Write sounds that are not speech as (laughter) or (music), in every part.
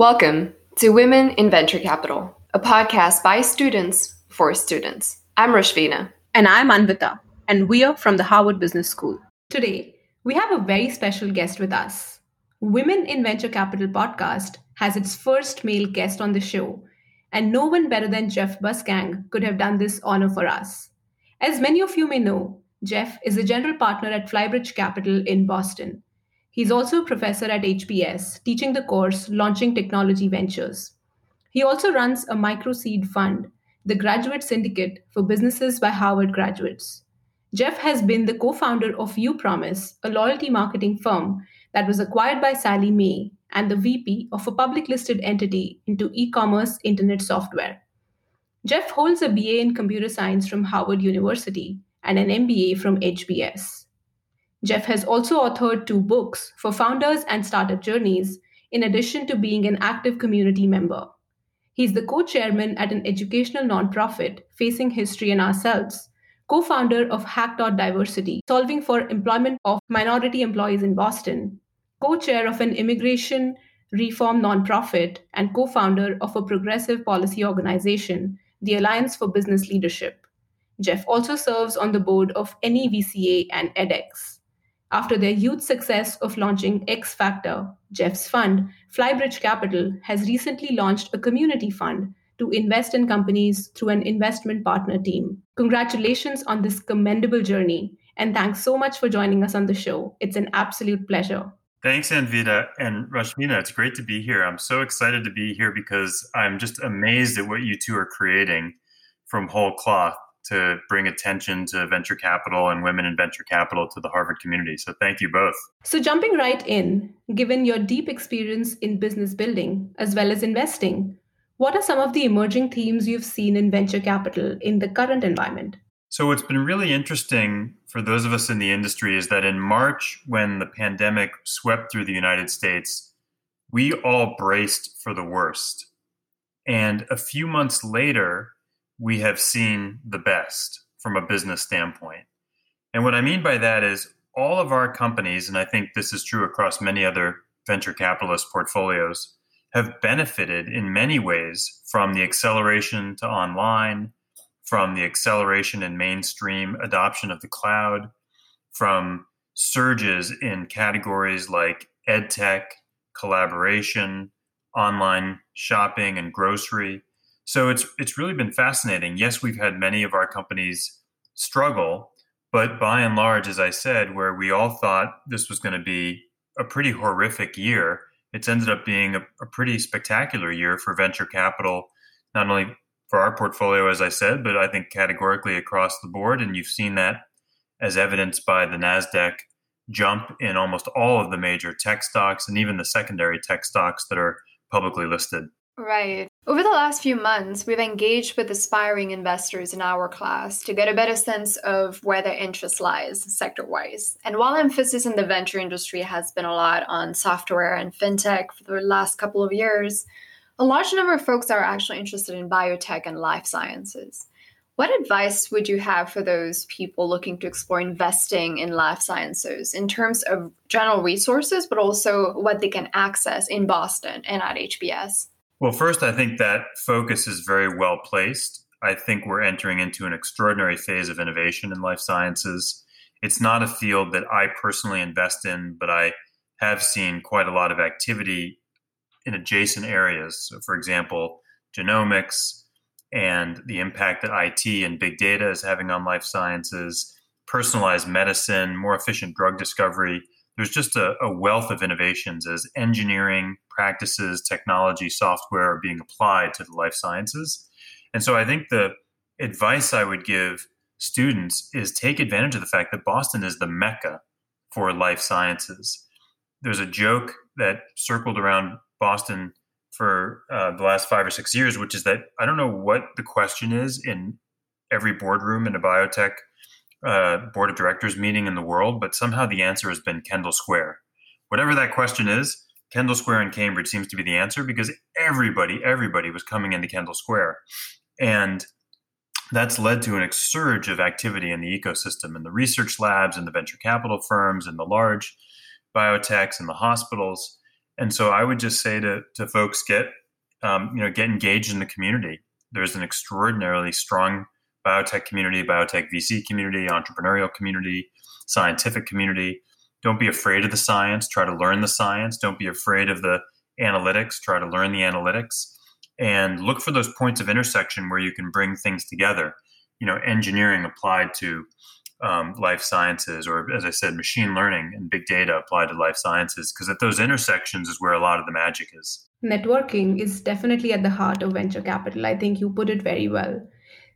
Welcome to Women in Venture Capital, a podcast by students for students. I'm Rashvina. And I'm Anvita, and we are from the Harvard Business School. Today, we have a very special guest with us. Women in Venture Capital podcast has its first male guest on the show, and no one better than Jeff Bussgang could have done this honor for us. As many of you may know, Jeff is a general partner at Flybridge Capital in Boston He's also a professor at HBS, teaching the course Launching Technology Ventures. He also runs a microseed fund, the Graduate Syndicate for Businesses by Harvard Graduates. Jeff has been the co founder of uPromise, a loyalty marketing firm that was acquired by Sallie Mae, and the VP of a public listed entity into e commerce internet software. Jeff holds a BA in computer science from Harvard University and an MBA from HBS. Jeff has also authored two books for founders and startup journeys, in addition to being an active community member. He's the co chairman at an educational nonprofit, Facing History and Ourselves, co founder of Hack.Diversity, solving for employment of minority employees in Boston, co chair of an immigration reform nonprofit, and co founder of a progressive policy organization, the Alliance for Business Leadership. Jeff also serves on the board of NEVCA and edX. After their huge success of launching X Factor, Jeff's fund, Flybridge Capital, has recently launched a community fund to invest in companies through an investment partner team. Congratulations on this commendable journey, and thanks so much for joining us on the show. It's an absolute pleasure. Thanks, Anvita and Rashmina. It's great to be here. I'm so excited to be here because I'm just amazed at what you two are creating from whole cloth to bring attention to venture capital and women in venture capital to the Harvard community. So thank you both. So, jumping right in, given your deep experience in business building as well as investing, what are some of the emerging themes you've seen in venture capital in the current environment? So, what's been really interesting for those of us in the industry is that in March, when the pandemic swept through the United States, we all braced for the worst. And a few months later, we have seen the best from a business standpoint. And what I mean by that is all of our companies, and I think this is true across many other venture capitalist portfolios, have benefited in many ways from the acceleration to online, from the acceleration in mainstream adoption of the cloud, from surges in categories like edtech, collaboration, online shopping, and grocery. So it's it's really been fascinating. Yes, we've had many of our companies struggle, but by and large, as I said, where we all thought this was going to be a pretty horrific year, it's ended up being a, a pretty spectacular year for venture capital, not only for our portfolio, as I said, but I think categorically across the board. And you've seen that as evidenced by the NASDAQ jump in almost all of the major tech stocks and even the secondary tech stocks that are publicly listed. Right. Over the last few months, we've engaged with aspiring investors in our class to get a better sense of where their interest lies sector wise. And while emphasis in the venture industry has been a lot on software and fintech for the last couple of years, a large number of folks are actually interested in biotech and life sciences. What advice would you have for those people looking to explore investing in life sciences in terms of general resources, but also what they can access in Boston and at HBS? Well, first, I think that focus is very well placed. I think we're entering into an extraordinary phase of innovation in life sciences. It's not a field that I personally invest in, but I have seen quite a lot of activity in adjacent areas. So, for example, genomics and the impact that IT and big data is having on life sciences, personalized medicine, more efficient drug discovery there's just a, a, wealth of innovations as engineering practices, technology, software are being applied to the life sciences. And so I think the advice I would give students is take advantage of the fact that Boston is the mecca for life sciences. There's a joke that circled around Boston for uh, the last five or six years, which is that I don't know what the question is in every boardroom in a biotech uh, board of directors meeting in the world, but somehow the answer has been Kendall Square. Whatever that question is, Kendall Square in Cambridge seems to be the answer because everybody, everybody was coming into Kendall Square. And that's led to an surge of activity in the ecosystem and the research labs and the venture capital firms and the large biotechs and the hospitals. And so I would just say to, to folks, get um, you know get engaged in the community. There's an extraordinarily strong biotech community, biotech VC community, entrepreneurial community, scientific community. Don't be afraid of the science. Try to learn the science. Don't be afraid of the analytics. Try to learn the analytics and look for those points of intersection where you can bring things together. You know, engineering applied to um, life sciences, or as I said, machine learning and big data applied to life sciences, because at those intersections is where a lot of the magic is. Networking is definitely at the heart of venture capital. I think you put it very well.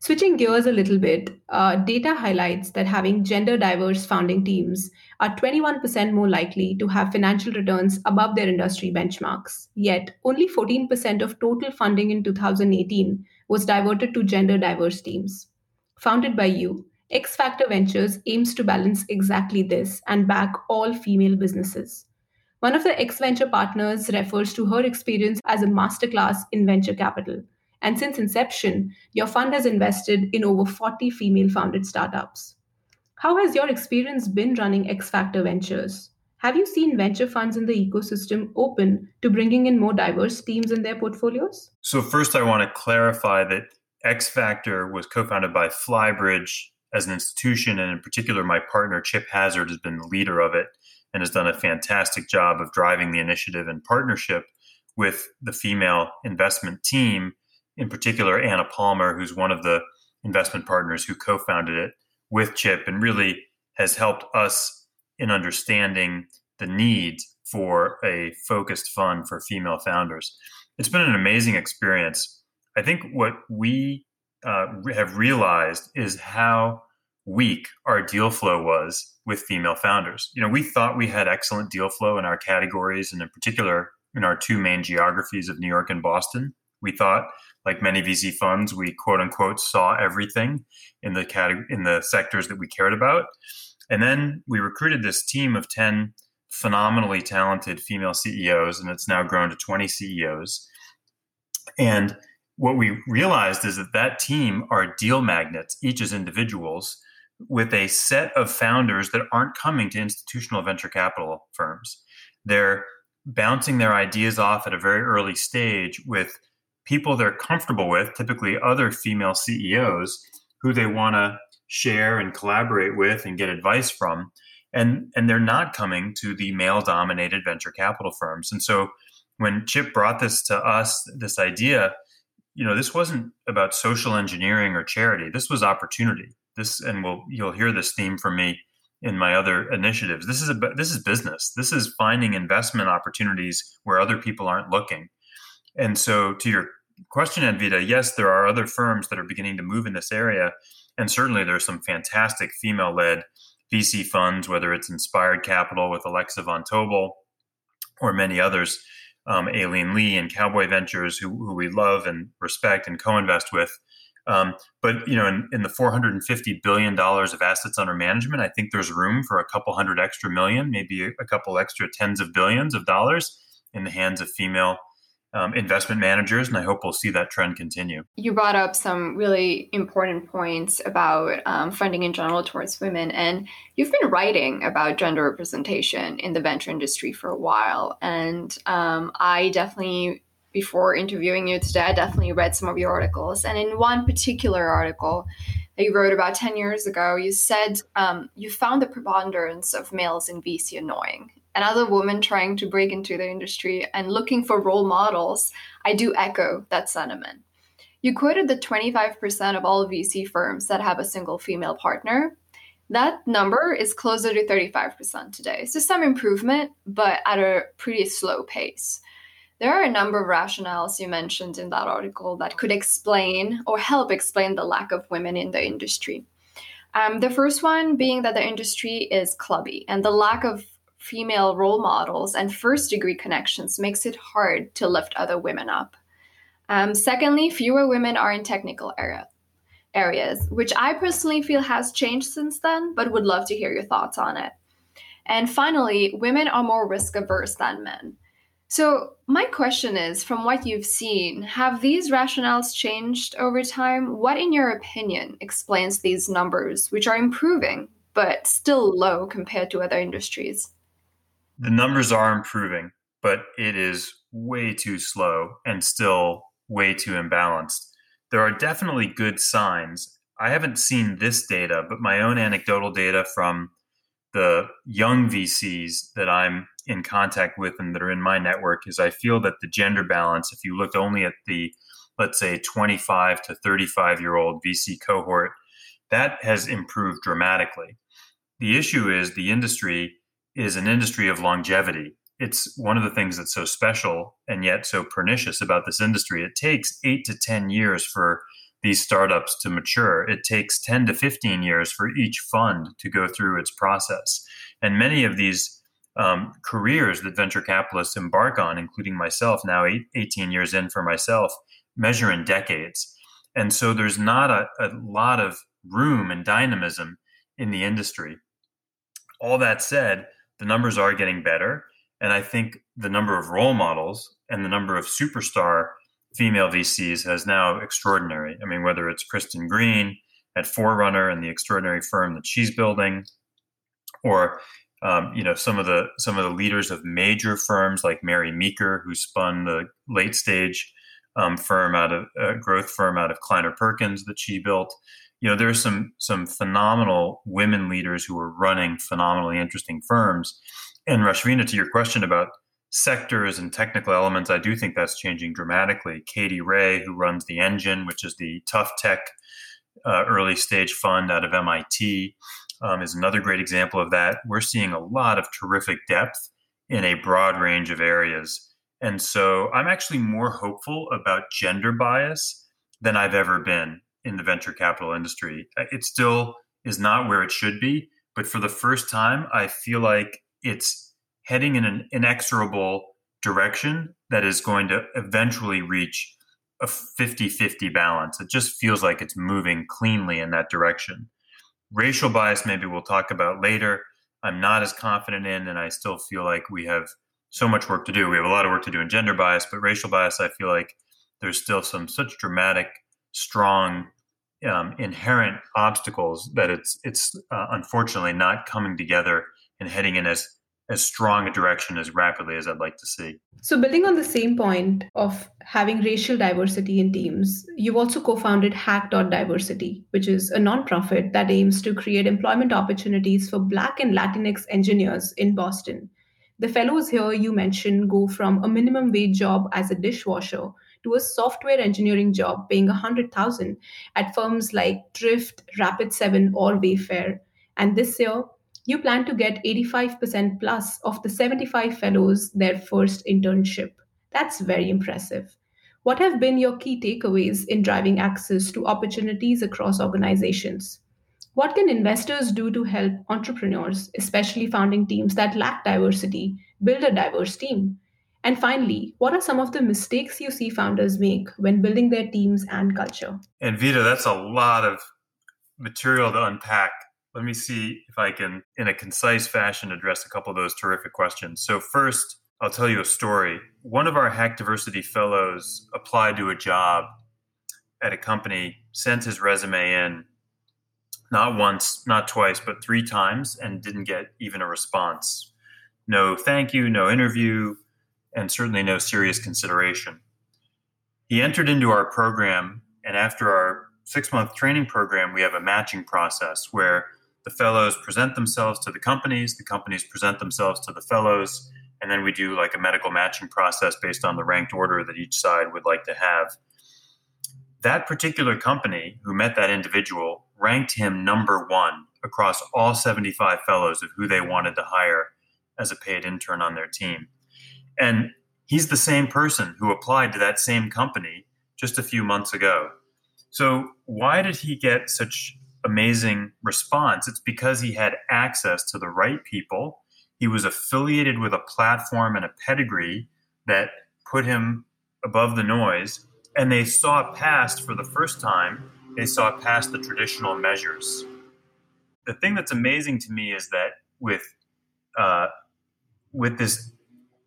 Switching gears a little bit, uh, data highlights that having gender diverse founding teams are 21% more likely to have financial returns above their industry benchmarks. Yet, only 14% of total funding in 2018 was diverted to gender diverse teams. Founded by you, X Factor Ventures aims to balance exactly this and back all female businesses. One of the X Venture partners refers to her experience as a masterclass in venture capital and since inception, your fund has invested in over 40 female founded startups. How has your experience been running X Factor Ventures? Have you seen venture funds in the ecosystem open to bringing in more diverse teams in their portfolios? So, first, I want to clarify that X Factor was co founded by Flybridge as an institution, and in particular, my partner Chip Hazard has been the leader of it and has done a fantastic job of driving the initiative in partnership with the female investment team in particular Anna Palmer, who's one of the investment partners who co-founded it with Chip, and really has helped us in understanding the need for a focused fund for female founders. It's been an amazing experience. I think what we uh, have realized is how weak our deal flow was with female founders. You know, we thought we had excellent deal flow in our categories, and in particular in our two main geographies of New York and Boston. We thought like many VC funds, we quote unquote saw everything in the category in the sectors that we cared about. And then we recruited this team of 10 phenomenally talented female CEOs, and it's now grown to 20 CEOs. And what we realized is that that team are deal magnets, each as individuals, with a set of founders that aren't coming to institutional venture capital firms. They're bouncing their ideas off at a very early stage with people they're comfortable with, typically other female CEOs who they want to share and collaborate with and get advice from. And, and they're not coming to the male dominated venture capital firms. And so when Chip brought this to us, this idea, you know, this wasn't about social engineering or charity. This was opportunity. This, and we'll, you'll hear this theme from me in my other initiatives. This is a, this is business. This is finding investment opportunities where other people aren't looking. And so, to your question, Anvita, yes, there are other firms that are beginning to move in this area. And certainly, there's some fantastic female led VC funds, whether it's Inspired Capital with Alexa Von Tobel or many others, um, Aileen Lee and Cowboy Ventures, who, who we love and respect and co invest with. Um, but you know, in, in, the 450 billion dollars of assets under management, I think there's room for a couple hundred extra million, maybe a couple extra tens of billions of dollars in the hands of female um, investment managers, and I hope we'll see that trend continue. You brought up some really important points about um, funding in general towards women, and you've been writing about gender representation in the venture industry for a while. And um, I definitely, before interviewing you today, I definitely read some of your articles. And in one particular article, that you wrote about 10 years ago, you said um, you found the preponderance of males in VC annoying another woman trying to break into the industry and looking for role models, I do echo that sentiment. You quoted the 25% of all VC firms that have a single female partner. That number is closer to 35% today. So, some improvement, but at a pretty slow pace. There are a number of rationales you mentioned in that article that could explain or help explain the lack of women in the industry. Um, the first one being that the industry is clubby and the lack of female role models and first degree connections makes it hard to lift other women up. Um, secondly, fewer women are in technical area, areas, which I personally feel has changed since then, but would love to hear your thoughts on it. And finally, women are more risk averse than men. So, my question is from what you've seen, have these rationales changed over time? What, in your opinion, explains these numbers, which are improving but still low compared to other industries? The numbers are improving, but it is way too slow and still way too imbalanced. There are definitely good signs. I haven't seen this data, but my own anecdotal data from the young VCs that I'm in contact with and that are in my network is I feel that the gender balance, if you looked only at the, let's say, 25 to 35 year old VC cohort, that has improved dramatically. The issue is the industry is an industry of longevity. It's one of the things that's so special and yet so pernicious about this industry. It takes eight to 10 years for these startups to mature. It takes 10 to 15 years for each fund to go through its process. And many of these um, careers that venture capitalists embark on, including myself, now eight, 18 years in for myself, measure in decades. And so there's not a, a lot of room and dynamism in the industry. All that said, the numbers are getting better. And I think the number of role models and the number of superstar female VCs has now extraordinary. I mean, whether it's Kirsten Green at Forerunner and the extraordinary firm that she's building, or um, you know some of the some of the leaders of major firms like Mary Meeker, who spun the late stage um, firm out of uh, growth firm out of Kleiner Perkins that she built. You know, there's some some phenomenal women leaders who are running phenomenally interesting firms. And Rashvina, to your question about sectors and technical elements, I do think that's changing dramatically. Katie Rae, who runs the Engine, which is the tough tech uh, early stage fund out of MIT, um, is another great example of that. We're seeing a lot of terrific depth in a broad range of areas. And so I'm actually more hopeful about gender bias than I've ever been in the venture capital industry. Uh, it still is not where it should be, but for the first time, I feel like it's heading in an inexorable direction that is going to eventually reach a 50 50 balance. It just feels like it's moving cleanly in that direction. Racial bias, maybe we'll talk about later. I'm not as confident in, and I still feel like we have so much work to do. We have a lot of work to do in gender bias, but racial bias, I feel like there's still some such dramatic, strong, um, inherent obstacles that it's it's uh, unfortunately not coming together and heading in as as strong a direction as rapidly as I'd like to see. So, building on the same point of having racial diversity in teams, you've also co founded Hack.diversity, which is a nonprofit that aims to create employment opportunities for Black and Latinx engineers in Boston. The fellows here you mentioned go from a minimum wage job as a dishwasher to a software engineering job paying 100000 at firms like Drift, Rapid7, or Wayfair. And this year, you plan to get 85% plus of the 75 fellows their first internship. That's very impressive. What have been your key takeaways in driving access to opportunities across organizations? What can investors do to help entrepreneurs, especially founding teams that lack diversity, build a diverse team? And finally, what are some of the mistakes you see founders make when building their teams and culture? Anvita, that's a lot of material to unpack let me see if I can, in a concise fashion, address a couple of those terrific questions. So, first, I'll tell you a story. One of our Hack Diversity fellows applied to a job at a company, sent his resume in not once, not twice, but three times, and didn't get even a response. No thank you, no interview, and certainly no serious consideration. He entered into our program, and after our six month training program, we have a matching process where the fellows present themselves to the companies, the companies present themselves to the fellows, and then we do like a medical matching process based on the ranked order that each side would like to have. That particular company who met that individual ranked him number one across all 75 fellows of who they wanted to hire as a paid intern on their team. And he's the same person who applied to that same company just a few months ago. So, why did he get such amazing response. It's because he had access to the right people. He was affiliated with a platform and a pedigree that put him above the noise. And they saw past, for the first time, they saw past the traditional measures. The thing that's amazing to me is that with uh, with this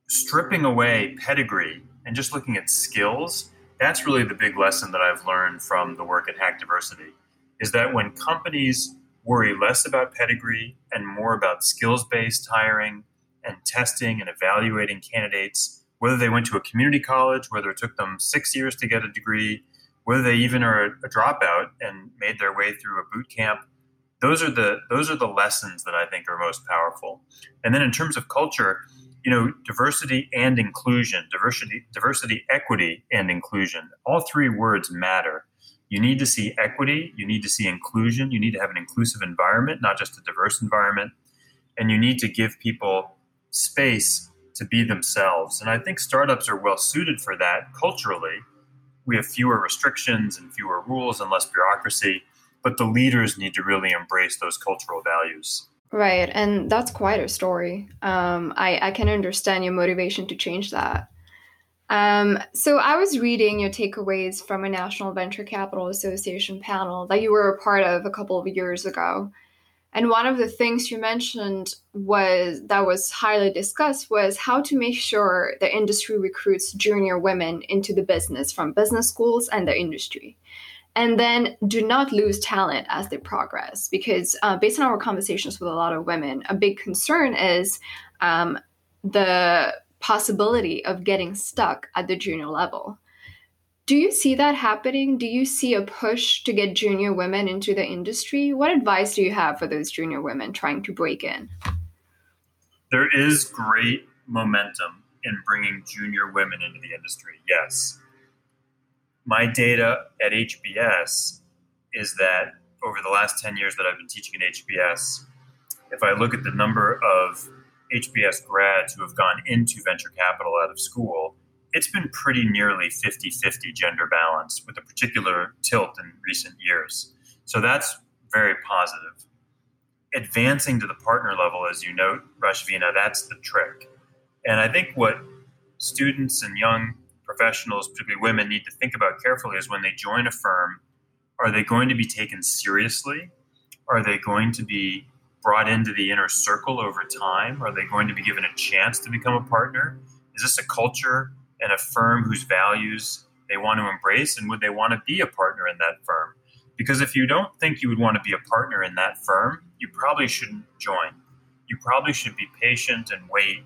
stripping away pedigree and just looking at skills, that's really the big lesson that I've learned from the work at Hack Diversity is that when companies worry less about pedigree and more about skills based hiring and testing and evaluating candidates, whether they went to a community college, whether it took them six years to get a degree, whether they even are a dropout and made their way through a boot camp. Those are the those are the lessons that I think are most powerful. And then in terms of culture, you know, diversity and inclusion, diversity, diversity, equity, and inclusion. All three words matter. You need to see equity, you need to see inclusion, you need to have an inclusive environment, not just a diverse environment, and you need to give people space to be themselves. And I think startups are well suited for that culturally. We have fewer restrictions and fewer rules and less bureaucracy, but the leaders need to really embrace those cultural values. Right, and that's quite a story. Um, I, I can understand your motivation to change that. Um, so I was reading your takeaways from a National Venture Capital Association panel that you were a part of a couple of years ago. And one of the things you mentioned was that was highly discussed was how to make sure the industry recruits junior women into the business from business schools and the industry and then do not lose talent as they progress because uh, based on our conversations with a lot of women a big concern is um, the possibility of getting stuck at the junior level. Do you see that happening? Do you see a push to get junior women into the industry? What advice do you have for those junior women trying to break in? There is great momentum in bringing junior women into the industry yes my data at HBS is that over the last 10 years that I've been teaching at HBS, if I look at the number of HBS grads who have gone into venture capital out of school, it's been pretty nearly 50 50 gender balance with a particular tilt in recent years. So that's very positive. Advancing to the partner level, as you note, Rashvina, that's the trick. And I think what students and young professionals, particularly women, need to think about carefully is when they join a firm, are they going to be taken seriously? Are they going to be brought into the inner circle over time? Are they going to be given a chance to become a partner? Is this a culture and a firm whose values they want to embrace? And would they want to be a partner in that firm? Because if you don't think you would want to be a partner in that firm, you probably shouldn't join. You probably should be patient and wait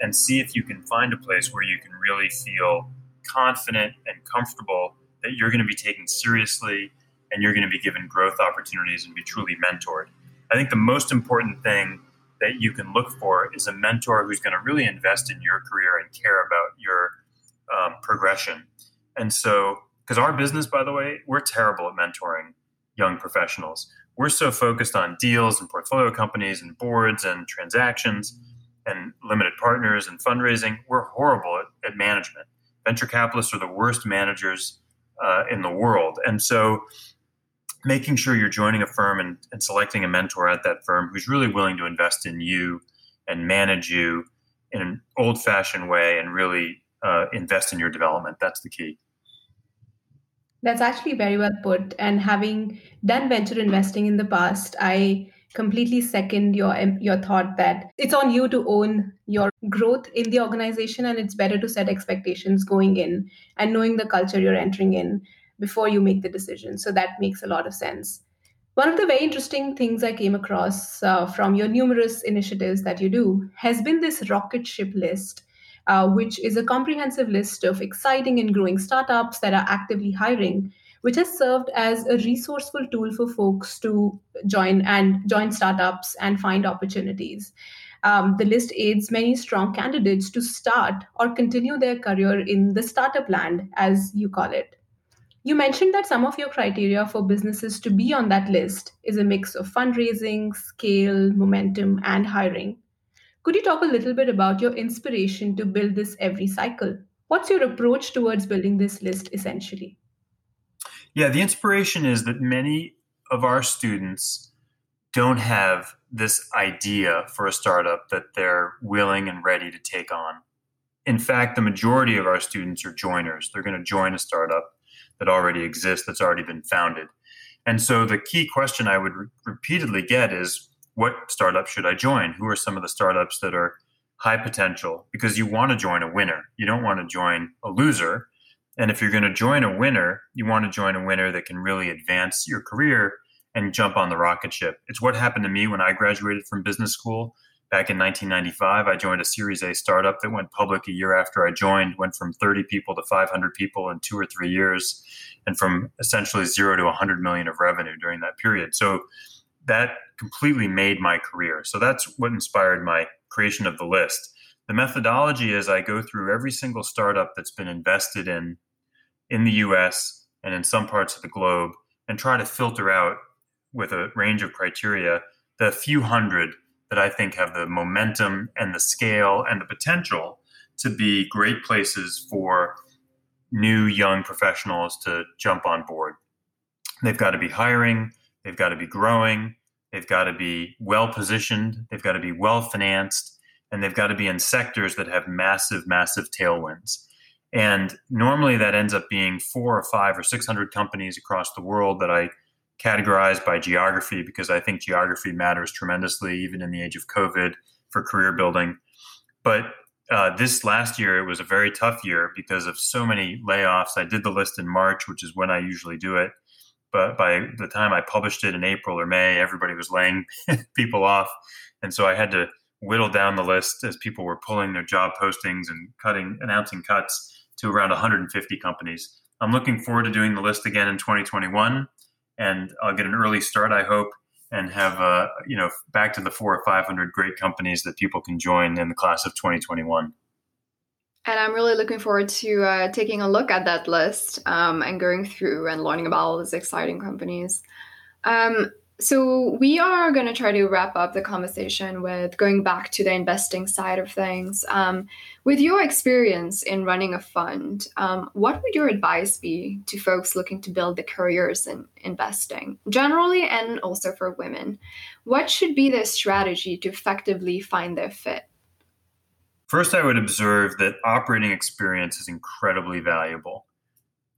and see if you can find a place where you can really feel confident and comfortable that you're going to be taken seriously and you're going to be given growth opportunities and be truly mentored. I think the most important thing that you can look for is a mentor who's going to really invest in your career and care about your um, progression. And so, because our business, by the way, we're terrible at mentoring young professionals. We're so focused on deals and portfolio companies and boards and transactions and limited partners and fundraising. We're horrible at, at management venture capitalists are the worst managers uh, in the world. And so making sure you're joining a firm and, and, selecting a mentor at that firm who's really willing to invest in you and manage you in an old fashioned way and really uh, invest in your development. That's the key. That's actually very well put. And having done venture investing in the past, I completely second your your thought that it's on you to own your growth in the organization and it's better to set expectations going in and knowing the culture you're entering in before you make the decision. So that makes a lot of sense. One of the very interesting things i came across uh, from your numerous initiatives that you do has been this rocket ship list uh, which is a comprehensive list of exciting and growing startups that are actively hiring which has served as a resourceful tool for folks to join and join startups and find opportunities. Um, the list aids many strong candidates to start or continue their career in the startup land, as you call it. You mentioned that some of your criteria for businesses to be on that list is a mix of fundraising, scale, momentum, and hiring. Could you talk a little bit about your inspiration to build this every cycle? What's your approach towards building this list essentially? Yeah, the inspiration is that many of our students don't have this idea for a startup that they're willing and ready to take on. In fact, the majority of our students are joiners. They're going to join a startup that already exists, that's already been founded. And so the key question I would re- repeatedly get is what startup should I join? Who are some of the startups that are high potential? Because you want to join a winner. You don't want to join a loser and if you're going to join a winner, you want to join a winner that can really advance your career and jump on the rocket ship. It's what happened to me when I graduated from business school Back in 1995, I joined a Series A startup that went public a year after I joined, went from 30 people to 500 people in two or three years, and from essentially zero to 100 million of revenue during that period. So that completely made my career. So that's what inspired my creation of the list. The methodology is I go through every single startup that's been invested in in the US and in some parts of the globe and try to filter out with a range of criteria the few hundred that I think have the momentum and the scale and the potential to be great places for new young professionals to jump on board. They've got to be hiring, they've got to be growing, they've got to be well positioned, they've got to be well financed, and they've got to be in sectors that have massive, massive tailwinds. And normally that ends up being four or five or 600 companies across the world that I categorize by geography because I think geography matters tremendously, even in the age of COVID, for career building. But uh, this last year, it was a very tough year because of so many layoffs. I did the list in March, which is when I usually do it. But by the time I published it in April or May, everybody was laying (laughs) people off. And so I had to whittle down the list as people were pulling their job postings and cutting, announcing cuts to around 150 companies. I'm looking forward to doing the list again in 2021 and I'll get an early start, I hope, and have uh, you know back to the four or five hundred great companies that people can join in the class of 2021. And I'm really looking forward to uh, taking a look at that list um, and going through and learning about all these exciting companies. Um, so we are going to try to wrap up the conversation with going back to the investing side of things. Um, with your experience in running a fund, um, what would your advice be to folks looking to build their careers in investing, generally and also for women? What should be their strategy to effectively find their fit? First, I would observe that operating experience is incredibly valuable.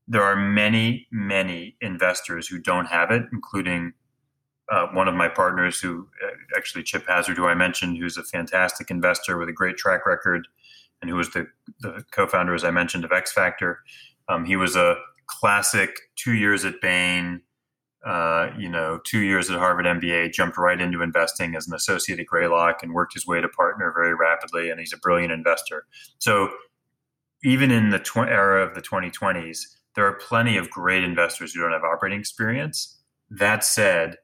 There are many, many investors who don't have it, including uh, one of my partners, who uh, actually Chip Hazard, who I mentioned, who's a fantastic investor with a great track record, and who was the, the co-founder, as I mentioned, of X Factor. Um, he was a classic two years at Bain, uh, you know, two years at Harvard MBA, jumped right into investing as an associate at Greylock and worked his way to partner very rapidly. And he's a brilliant investor. So even in the tw- era of the 2020s, there are plenty of great investors who don't have operating experience. That said,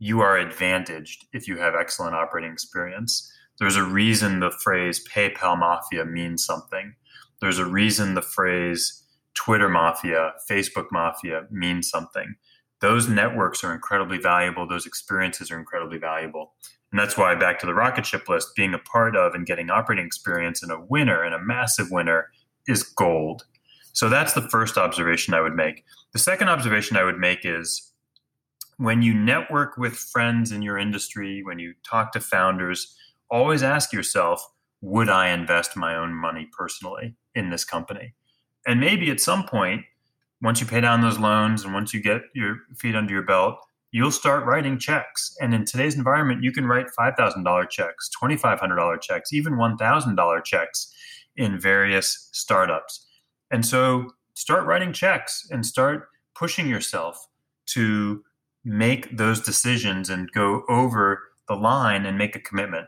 you are advantaged if you have excellent operating experience. There's a reason the phrase PayPal Mafia means something. There's a reason the phrase Twitter Mafia, Facebook Mafia means something. Those networks are incredibly valuable. Those experiences are incredibly valuable. And that's why, back to the rocket ship list, being a part of and getting operating experience and a winner and a massive winner is gold. So that's the first observation I would make. The second observation I would make is when you network with friends in your industry, when you talk to founders, always ask yourself, would I invest my own money personally in this company? And maybe at some point, once you pay down those loans and once you get your feet under your belt, you'll start writing checks. And in today's environment, you can write $5,000 checks, $2,500 checks, even $1,000 checks in various startups. And so start writing checks and start pushing yourself to make those decisions and go over the line and make a commitment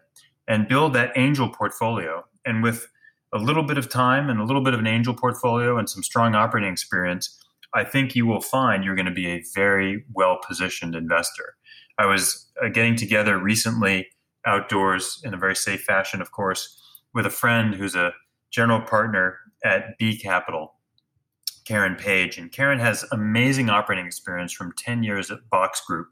and build that angel portfolio. And with a little bit of time and a little bit of an angel portfolio and some strong operating experience, I think you will find you're going to be a very well positioned investor. I was uh, getting together recently outdoors in a very safe fashion, of course, with a friend who's a general partner at B Capital. Karen Page. And Karen has amazing operating experience from 10 years at Box Group,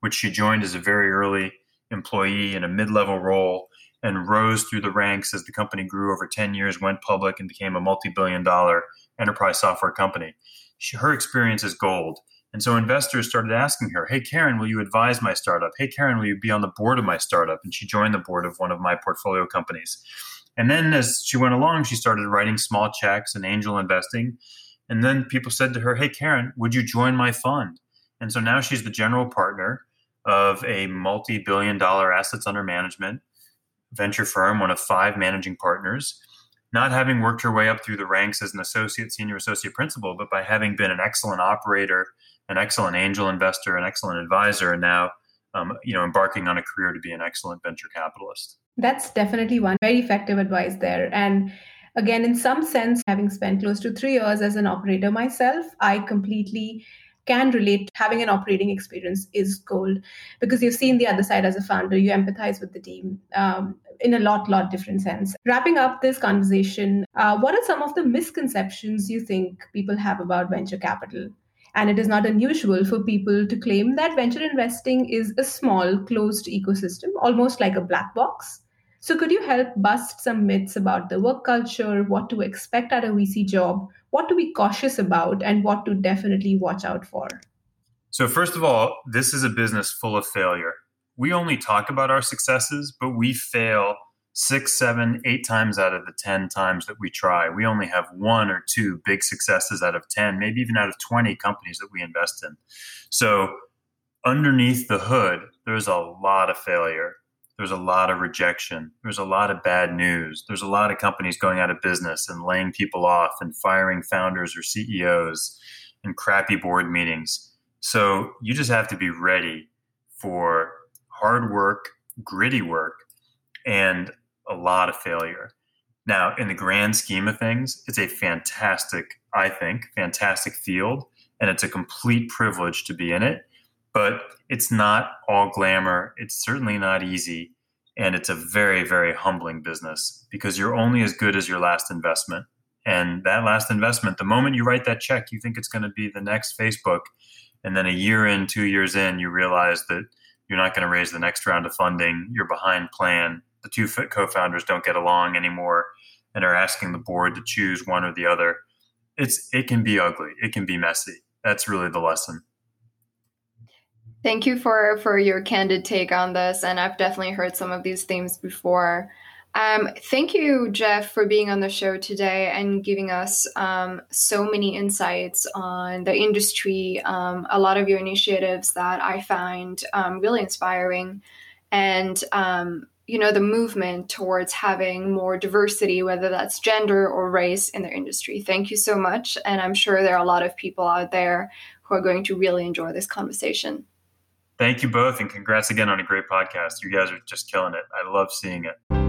which she joined as a very early employee in a mid level role and rose through the ranks as the company grew over 10 years, went public, and became a multi billion dollar enterprise software company. She, her experience is gold. And so investors started asking her, Hey, Karen, will you advise my startup? Hey, Karen, will you be on the board of my startup? And she joined the board of one of my portfolio companies. And then as she went along, she started writing small checks and angel investing. And then people said to her, Hey, Karen, would you join my fund? And so now she's the general partner of a multi billion dollar assets under management venture firm, one of five managing partners, not having worked her way up through the ranks as an associate, senior associate principal, but by having been an excellent operator, an excellent angel investor, an excellent advisor, and now um, you know embarking on a career to be an excellent venture capitalist. That's definitely one very effective advice there. And again, in some sense, having spent close to three years as an operator myself, I completely can relate. Having an operating experience is gold because you've seen the other side as a founder. You empathize with the team um, in a lot lot different sense. Wrapping up this conversation uh, what are some of the misconceptions you think people have about venture capital? And it is not unusual for people to claim that venture investing is a small closed ecosystem almost like a black box so, could you help bust some myths about the work culture, what to expect at a VC job, what to be cautious about, and what to definitely watch out for? So, first of all, this is a business full of failure. We only talk about our successes, but we fail six, seven, eight times out of the 10 times that we try. We only have one or two big successes out of 10, maybe even out of 20 companies that we invest in. So, underneath the hood, there's a lot of failure there's a lot of rejection. There's a lot of bad news. There's a lot of companies going out of business and laying people off and firing founders or CEOs and crappy board meetings. So you just have to be ready for hard work, gritty work, and a lot of failure. Now, in the grand scheme of things, it's a fantastic, I think, fantastic field, and it's a complete privilege to be in it but it's not all glamour. It's certainly not easy. And it's a very, very humbling business because you're only as good as your last investment. And that last investment, the moment you write that check, you think it's going to be the next Facebook. And then a year in, two years in, you realize that you're not going to raise the next round of funding. You're behind plan. The two co founders don't get along anymore and are asking the board to choose one or the other. It's, it can be ugly, it can be messy. That's really the lesson. Thank you for for your candid take on this, and I've definitely heard some of these themes before. Um, thank you, Jeff, for being on the show today and giving us um, so many insights on the industry. Um, a lot of your initiatives that I find um, really inspiring, and um, you know the movement towards having more diversity, whether that's gender or race, in the industry. Thank you so much, and I'm sure there are a lot of people out there who are going to really enjoy this conversation. Thank you both, and congrats again on a great podcast. You guys are just killing it. I love seeing it.